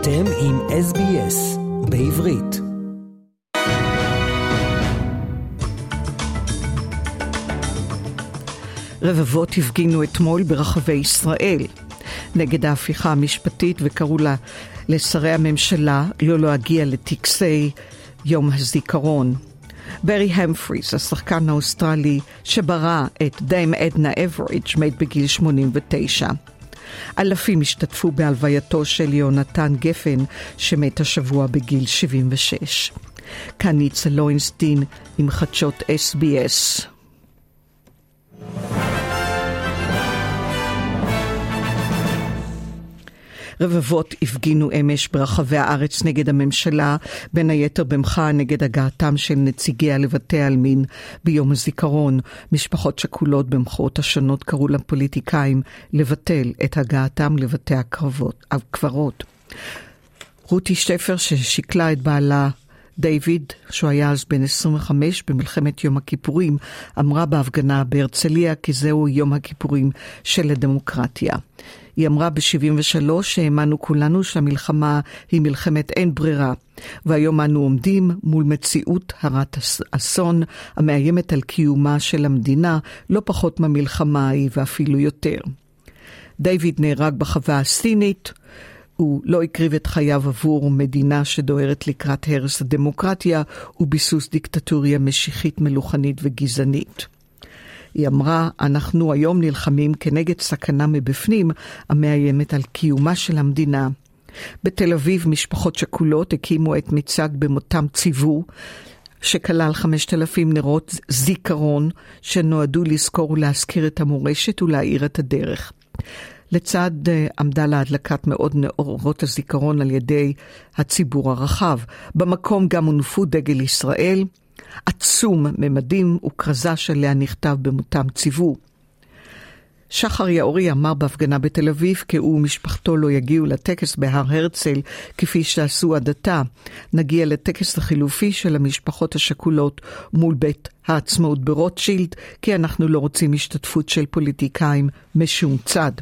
אתם עם SBS בעברית. רבבות הפגינו אתמול ברחבי ישראל נגד ההפיכה המשפטית וקראו לה לשרי הממשלה לא להגיע לטקסי יום הזיכרון. ברי המפריס, השחקן האוסטרלי שברא את דיים עדנה אברידג', מת בגיל 89. אלפים השתתפו בהלווייתו של יונתן גפן, שמת השבוע בגיל 76. כאן ניצה לוינסטין עם חדשות SBS. רבבות הפגינו אמש ברחבי הארץ נגד הממשלה, בין היתר במחאה נגד הגעתם של נציגיה לבתי העלמין ביום הזיכרון. משפחות שכולות במחאות השונות קראו לפוליטיקאים לבטל את הגעתם לבתי הקברות. רותי שטפר ששיקלה את בעלה דיוויד, שהוא היה אז בן 25 במלחמת יום הכיפורים, אמרה בהפגנה בהרצליה כי זהו יום הכיפורים של הדמוקרטיה. היא אמרה ב-73 שהאמנו כולנו שהמלחמה היא מלחמת אין ברירה, והיום אנו עומדים מול מציאות הרת אסון המאיימת על קיומה של המדינה לא פחות מהמלחמה ההיא ואפילו יותר. דיוויד נהרג בחווה הסינית, הוא לא הקריב את חייו עבור מדינה שדוהרת לקראת הרס הדמוקרטיה וביסוס דיקטטוריה משיחית מלוכנית וגזענית. היא אמרה, אנחנו היום נלחמים כנגד סכנה מבפנים המאיימת על קיומה של המדינה. בתל אביב משפחות שכולות הקימו את מיצג במותם ציוו, שכלל 5,000 נרות זיכרון שנועדו לזכור ולהזכיר את המורשת ולהאיר את הדרך. לצד uh, עמדה להדלקת מאוד נאורות הזיכרון על ידי הציבור הרחב. במקום גם הונפו דגל ישראל, עצום ממדים וכרזה שעליה נכתב במותם ציוו. שחר יאורי אמר בהפגנה בתל אביב כי הוא ומשפחתו לא יגיעו לטקס בהר הרצל כפי שעשו עד עתה. נגיע לטקס החילופי של המשפחות השכולות מול בית העצמאות ברוטשילד, כי אנחנו לא רוצים השתתפות של פוליטיקאים משום צד.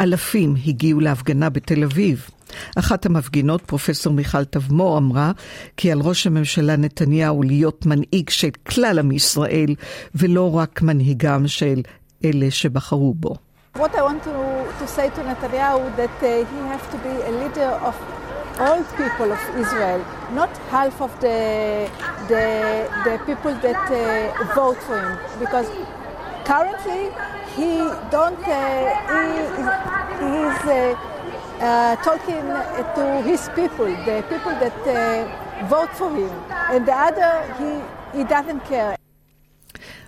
אלפים הגיעו להפגנה בתל אביב. אחת המפגינות, פרופסור מיכל תבמור, אמרה כי על ראש הממשלה נתניהו להיות מנהיג של כלל עם ישראל, ולא רק מנהיגם של אלה שבחרו בו. What I want to, to say to Netanyahu that uh, he has to be a leader of all people of Israel, not half of the, the, the people that uh, vote for him. Because currently he don't, he, he is uh, uh, talking to his people, the people that uh, vote for him, and the other he, he doesn't care.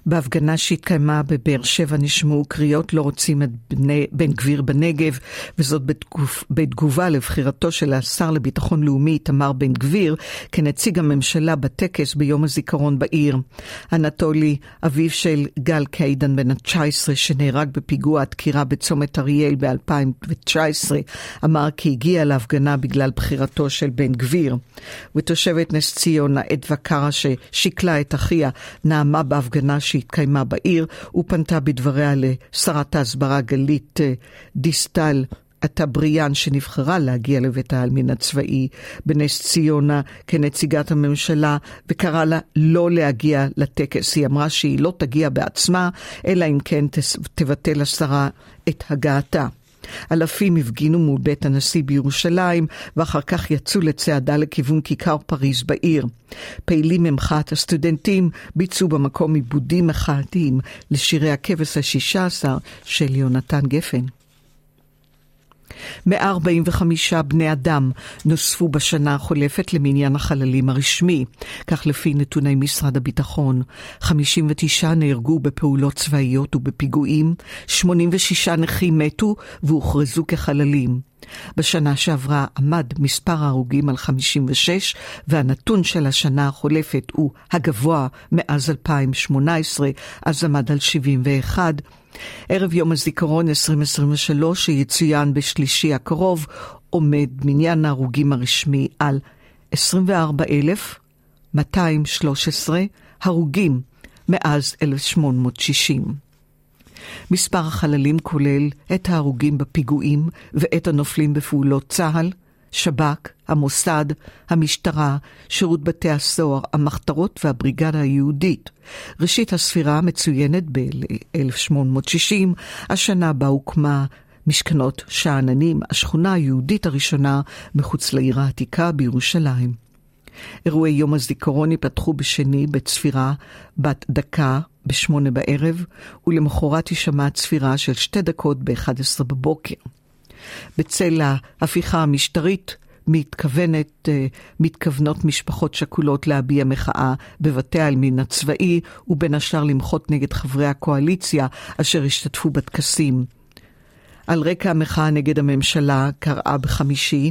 בהפגנה שהתקיימה בבאר שבע נשמעו קריאות לא רוצים את בני, בן גביר בנגב, וזאת בתגוב, בתגובה לבחירתו של השר לביטחון לאומי איתמר בן גביר כנציג הממשלה בטקס ביום הזיכרון בעיר. אנטולי, אביו של גל קיידן בן ה-19 שנהרג בפיגוע הדקירה בצומת אריאל ב-2019, אמר כי הגיע להפגנה בגלל בחירתו של בן גביר. ותושבת נס ציונה אדווה קרא ששיקלה את אחיה נעמה בהפגנה שהתקיימה בעיר ופנתה בדבריה לשרת ההסברה גלית אה, דיסטל הטבריאן שנבחרה להגיע לבית העלמין הצבאי בנס ציונה כנציגת הממשלה וקראה לה לא להגיע לטקס. היא אמרה שהיא לא תגיע בעצמה, אלא אם כן תבטל השרה את הגעתה. אלפים הפגינו מול בית הנשיא בירושלים, ואחר כך יצאו לצעדה לכיוון כיכר פריז בעיר. פעילים ממחאת הסטודנטים ביצעו במקום עיבודים מחאתיים לשירי הכבש השישה עשר של יונתן גפן. 145 בני אדם נוספו בשנה החולפת למניין החללים הרשמי, כך לפי נתוני משרד הביטחון. 59 נהרגו בפעולות צבאיות ובפיגועים, 86 נכים מתו והוכרזו כחללים. בשנה שעברה עמד מספר ההרוגים על 56, והנתון של השנה החולפת הוא הגבוה מאז 2018, אז עמד על 71. ערב יום הזיכרון 2023, שיצוין בשלישי הקרוב, עומד מניין ההרוגים הרשמי על 24,213 הרוגים מאז 1860. מספר החללים כולל את ההרוגים בפיגועים ואת הנופלים בפעולות צה"ל, שב"כ, המוסד, המשטרה, שירות בתי הסוהר, המחתרות והבריגדה היהודית. ראשית הספירה מצוינת ב-1860, השנה בה הוקמה משכנות שאננים, השכונה היהודית הראשונה מחוץ לעיר העתיקה בירושלים. אירועי יום הזיכרון ייפתחו בשני בצפירה בת דקה בשמונה בערב, ולמחרת תישמע צפירה של שתי דקות ב-11 בבוקר. בצל ההפיכה המשטרית מתכוונת, אה, מתכוונות משפחות שכולות להביע מחאה בבתי העלמין הצבאי, ובין השאר למחות נגד חברי הקואליציה אשר השתתפו בטקסים. על רקע המחאה נגד הממשלה קראה בחמישי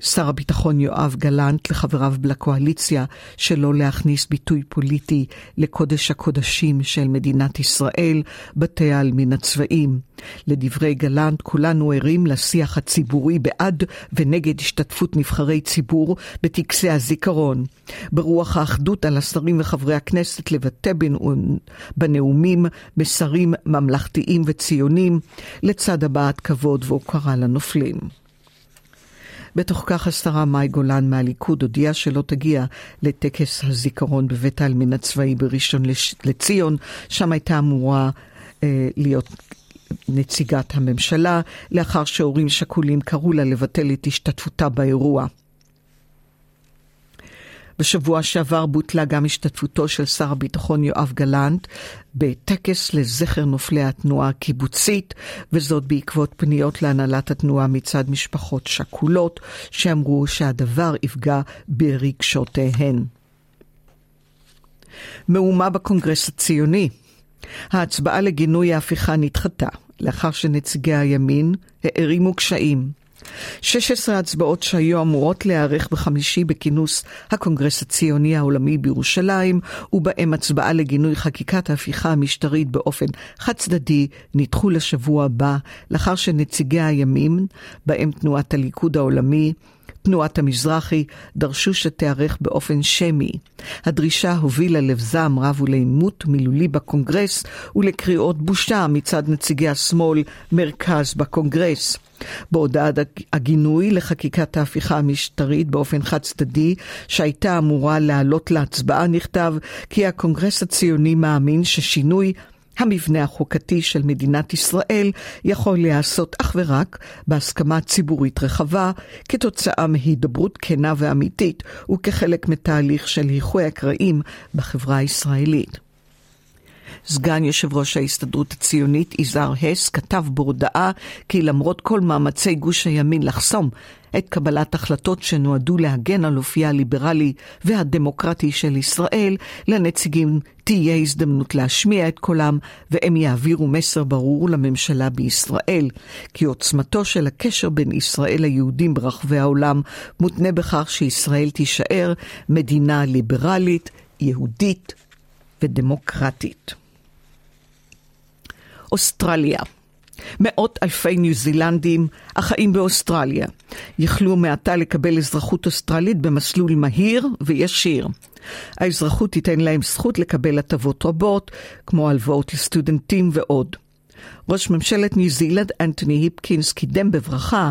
שר הביטחון יואב גלנט לחבריו לקואליציה שלא להכניס ביטוי פוליטי לקודש הקודשים של מדינת ישראל, בתי העלמין הצבאיים. לדברי גלנט, כולנו ערים לשיח הציבורי בעד ונגד השתתפות נבחרי ציבור בטקסי הזיכרון. ברוח האחדות על השרים וחברי הכנסת לבטא בנאומים מסרים ממלכתיים וציונים, לצד הבעת כבוד והוקרה לנופלים. בתוך כך השרה מאי גולן מהליכוד הודיעה שלא תגיע לטקס הזיכרון בבית העלמין הצבאי בראשון לציון, שם הייתה אמורה אה, להיות נציגת הממשלה, לאחר שהורים שכולים קראו לה לבטל את השתתפותה באירוע. בשבוע שעבר בוטלה גם השתתפותו של שר הביטחון יואב גלנט בטקס לזכר נופלי התנועה הקיבוצית, וזאת בעקבות פניות להנהלת התנועה מצד משפחות שכולות, שאמרו שהדבר יפגע ברגשותיהן. מהומה בקונגרס הציוני. ההצבעה לגינוי ההפיכה נדחתה, לאחר שנציגי הימין הערימו קשיים. 16 הצבעות שהיו אמורות להיערך בחמישי בכינוס הקונגרס הציוני העולמי בירושלים, ובהם הצבעה לגינוי חקיקת ההפיכה המשטרית באופן חד צדדי, נדחו לשבוע הבא, לאחר שנציגי הימים, בהם תנועת הליכוד העולמי, תנועת המזרחי דרשו שתיערך באופן שמי. הדרישה הובילה לבזעם רב ולעימות מילולי בקונגרס ולקריאות בושה מצד נציגי השמאל מרכז בקונגרס. בהודעת הגינוי לחקיקת ההפיכה המשטרית באופן חד צדדי שהייתה אמורה לעלות להצבעה נכתב כי הקונגרס הציוני מאמין ששינוי המבנה החוקתי של מדינת ישראל יכול להיעשות אך ורק בהסכמה ציבורית רחבה, כתוצאה מהידברות כנה ואמיתית וכחלק מתהליך של איחוי הקרעים בחברה הישראלית. סגן יושב ראש ההסתדרות הציונית יזהר הס כתב בהודעה כי למרות כל מאמצי גוש הימין לחסום את קבלת החלטות שנועדו להגן על אופייה הליברלי והדמוקרטי של ישראל, לנציגים תהיה הזדמנות להשמיע את קולם, והם יעבירו מסר ברור לממשלה בישראל, כי עוצמתו של הקשר בין ישראל ליהודים ברחבי העולם מותנה בכך שישראל תישאר מדינה ליברלית, יהודית ודמוקרטית. אוסטרליה. מאות אלפי ניו זילנדים החיים באוסטרליה יכלו מעתה לקבל אזרחות אוסטרלית במסלול מהיר וישיר. האזרחות תיתן להם זכות לקבל הטבות רבות, כמו הלוואות לסטודנטים ועוד. ראש ממשלת ניו זילנד אנטוני היפקינס קידם בברכה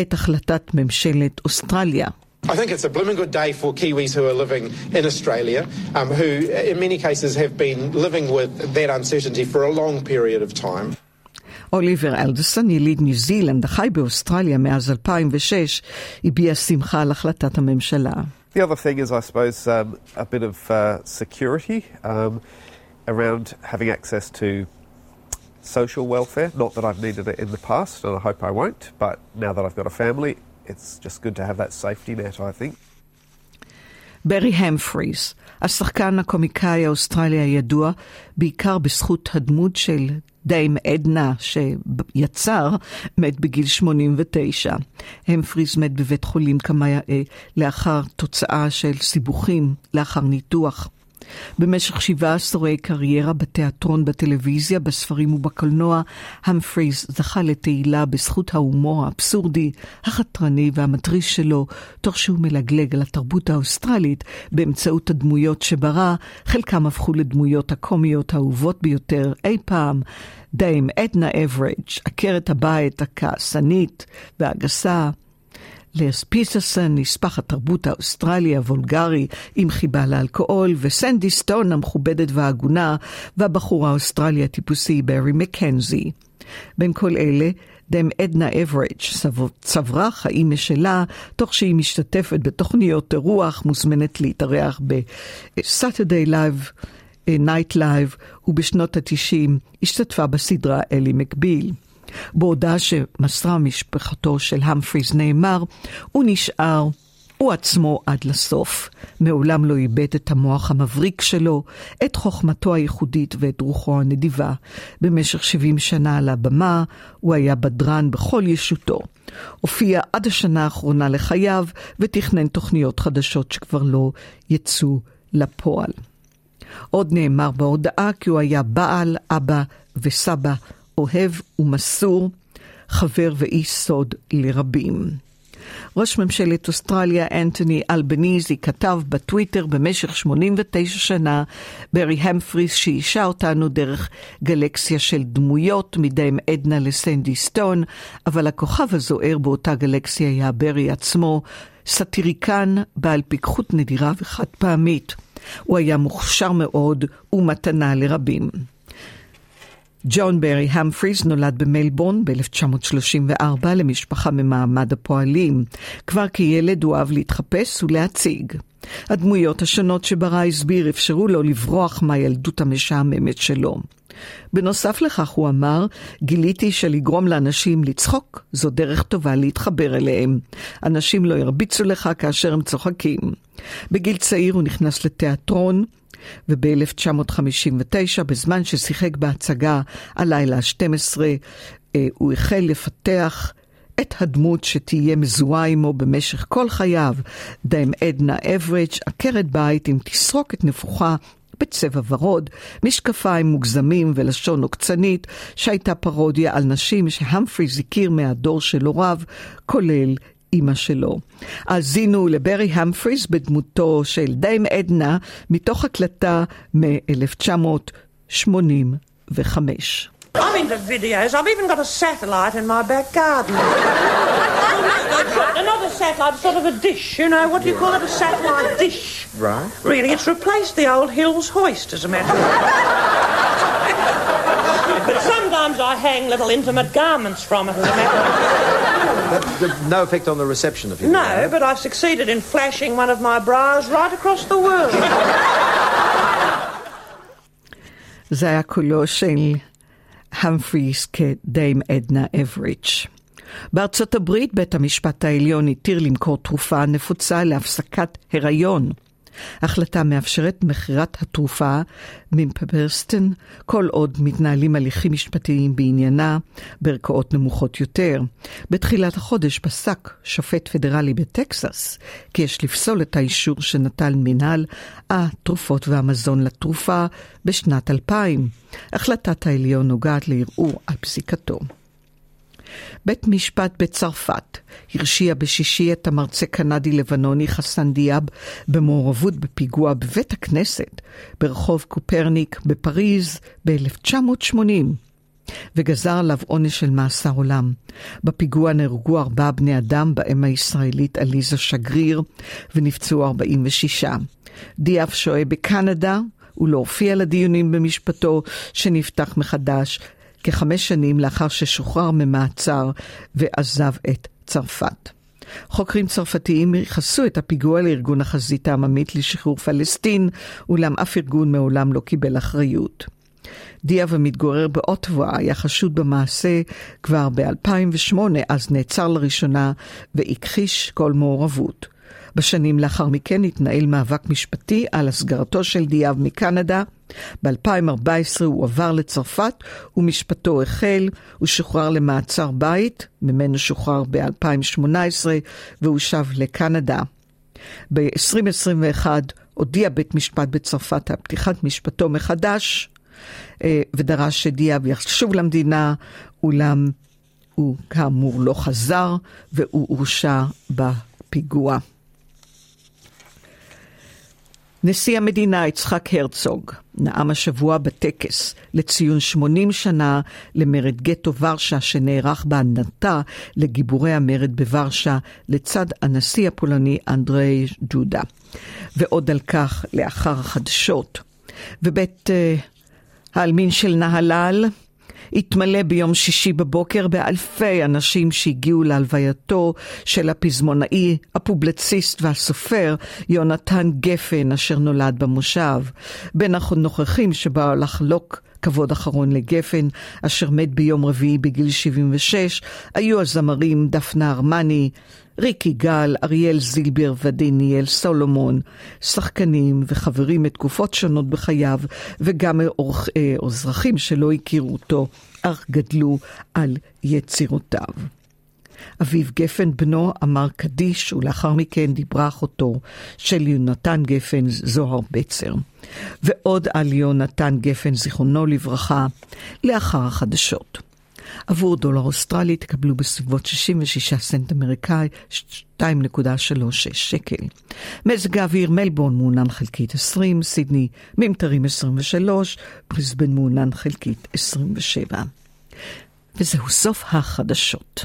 את החלטת ממשלת אוסטרליה. I think it's a blooming good day for Kiwis who are living in Australia, um, who in many cases have been living with that uncertainty for a long period of time. אוליבר אלדסון, יליד ניו זילנד, החי באוסטרליה מאז 2006, הביע שמחה על החלטת הממשלה. The other thing is, I suppose, um, a bit of uh, security um, around having access to social welfare. Not that I've needed it in the past, and I hope I won't, but now that I've got a family, it's just good to have that safety net, I think. ברי המפריס, השחקן הקומיקאי האוסטרלי הידוע, בעיקר בזכות הדמות של דיים עדנה שיצר, מת בגיל 89. המפריס מת בבית חולים כמה לאחר תוצאה של סיבוכים לאחר ניתוח. במשך שבעה עשורי קריירה בתיאטרון, בטלוויזיה, בספרים ובקולנוע, המפריז זכה לתהילה בזכות ההומור האבסורדי, החתרני והמתריס שלו, תוך שהוא מלגלג על התרבות האוסטרלית באמצעות הדמויות שברא, חלקם הפכו לדמויות הקומיות האהובות ביותר אי פעם. דיים עדנה אברג', עקרת הבית הכעסנית והגסה, לס פטרסון, נספח התרבות האוסטרלי הוולגרי עם חיבה לאלכוהול, וסנדי סטון המכובדת וההגונה, והבחור האוסטרלי הטיפוסי ברי מקנזי. בין כל אלה, דיים עדנה אברג' צברה חיים משלה, תוך שהיא משתתפת בתוכניות אירוח, מוזמנת להתארח ב-Saturday Live, Night Live, ובשנות ה-90 השתתפה בסדרה אלי מקביל. בהודעה שמסרה משפחתו של המפריז נאמר, הוא נשאר הוא עצמו עד לסוף. מעולם לא איבד את המוח המבריק שלו, את חוכמתו הייחודית ואת רוחו הנדיבה. במשך 70 שנה על הבמה, הוא היה בדרן בכל ישותו. הופיע עד השנה האחרונה לחייו, ותכנן תוכניות חדשות שכבר לא יצאו לפועל. עוד נאמר בהודעה כי הוא היה בעל, אבא וסבא אוהב ומסור, חבר ואיש סוד לרבים. ראש ממשלת אוסטרליה אנטוני אלבניזי כתב בטוויטר במשך 89 שנה, ברי המפריס שאישה אותנו דרך גלקסיה של דמויות, מדיים עדנה לסנדי סטון, אבל הכוכב הזוהר באותה גלקסיה היה ברי עצמו, סאטיריקן בעל פיקחות נדירה וחד פעמית. הוא היה מוכשר מאוד ומתנה לרבים. ג'ון ברי המפריז נולד במלבורן ב-1934 למשפחה ממעמד הפועלים. כבר כילד הוא אהב להתחפש ולהציג. הדמויות השונות שברא הסביר אפשרו לו לברוח מהילדות המשעממת שלו. בנוסף לכך הוא אמר, גיליתי שלגרום לאנשים לצחוק זו דרך טובה להתחבר אליהם. אנשים לא ירביצו לך כאשר הם צוחקים. בגיל צעיר הוא נכנס לתיאטרון, וב-1959, בזמן ששיחק בהצגה הלילה ה-12, אה, הוא החל לפתח את הדמות שתהיה מזוהה עמו במשך כל חייו, דיים עדנה אברג', עקרת בית עם תסרוקת נפוחה בצבע ורוד, משקפיים מוגזמים ולשון עוקצנית, שהייתה פרודיה על נשים שהמפריז הכיר מהדור של הוריו, כולל אימא שלו. האזינו לברי המפריס בדמותו של דיים עדנה מתוך הקלטה מ-1985. I'm into videos. I've even got a satellite in my back garden. Another satellite, sort of a dish, you know. What do you call it? A satellite dish. Right. Really, it's replaced the old Hills hoist, as a matter of fact. but sometimes I hang little intimate garments from it, as a matter of fact. That, no effect on the reception of your No, but I've succeeded in flashing one of my bras right across the world. זה היה קולו של המפריס כדיים עדנה אבריץ'. בארצות הברית בית המשפט העליון התיר למכור תרופה נפוצה להפסקת הריון. ההחלטה מאפשרת מכירת התרופה ממפרסטן כל עוד מתנהלים הליכים משפטיים בעניינה בערכאות נמוכות יותר. בתחילת החודש פסק שופט פדרלי בטקסס כי יש לפסול את האישור שנטל מינהל התרופות והמזון לתרופה בשנת 2000. החלטת העליון נוגעת לערעור על פסיקתו. בית משפט בצרפת הרשיע בשישי את המרצה קנדי-לבנוני חסן דיאב במעורבות בפיגוע בבית הכנסת ברחוב קופרניק בפריז ב-1980. וגזר עליו עונש של מאסר עולם. בפיגוע נהרגו ארבעה בני אדם, בהם הישראלית עליזה שגריר, ונפצעו 46. דיאב שוהה בקנדה, הוא לא הופיע לדיונים במשפטו, שנפתח מחדש כחמש שנים לאחר ששוחרר ממעצר ועזב את צרפת. חוקרים צרפתיים ייחסו את הפיגוע לארגון החזית העממית לשחרור פלסטין, אולם אף ארגון מעולם לא קיבל אחריות. דיאב המתגורר באוטווה היה חשוד במעשה כבר ב-2008, אז נעצר לראשונה והכחיש כל מעורבות. בשנים לאחר מכן התנהל מאבק משפטי על הסגרתו של דיאב מקנדה. ב-2014 הוא עבר לצרפת ומשפטו החל, הוא שוחרר למעצר בית, ממנו שוחרר ב-2018 והוא שב לקנדה. ב-2021 הודיע בית משפט בצרפת על פתיחת משפטו מחדש, אה, ודרש שדיאב ישוב למדינה, אולם הוא כאמור לא חזר, והוא הורשע בפיגוע. נשיא המדינה יצחק הרצוג נאם השבוע בטקס לציון 80 שנה למרד גטו ורשה שנערך בהנתה לגיבורי המרד בוורשה לצד הנשיא הפולני אנדרי ג'ודה. ועוד על כך לאחר החדשות. ובית uh, העלמין של נהלל התמלא ביום שישי בבוקר באלפי אנשים שהגיעו להלווייתו של הפזמונאי, הפובלציסט והסופר יונתן גפן, אשר נולד במושב. בין הנוכחים שבאו לחלוק כבוד אחרון לגפן, אשר מת ביום רביעי בגיל 76, היו הזמרים דפנה ארמני, ריק יגאל, אריאל זילבר ודניאל סולומון, שחקנים וחברים מתקופות שונות בחייו, וגם אה, אזרחים שלא הכירו אותו, אך גדלו על יצירותיו. אביו גפן בנו אמר קדיש, ולאחר מכן דיברה אחותו של יונתן גפן, זוהר בצר. ועוד על יונתן גפן, זיכרונו לברכה, לאחר החדשות. עבור דולר אוסטרלי תקבלו בסביבות 66 סנט אמריקאי, 2.36 שקל. מזג האוויר מלבורן מעונן חלקית 20, סידני ממטרים 23, בריסבן מעונן חלקית 27. וזהו סוף החדשות.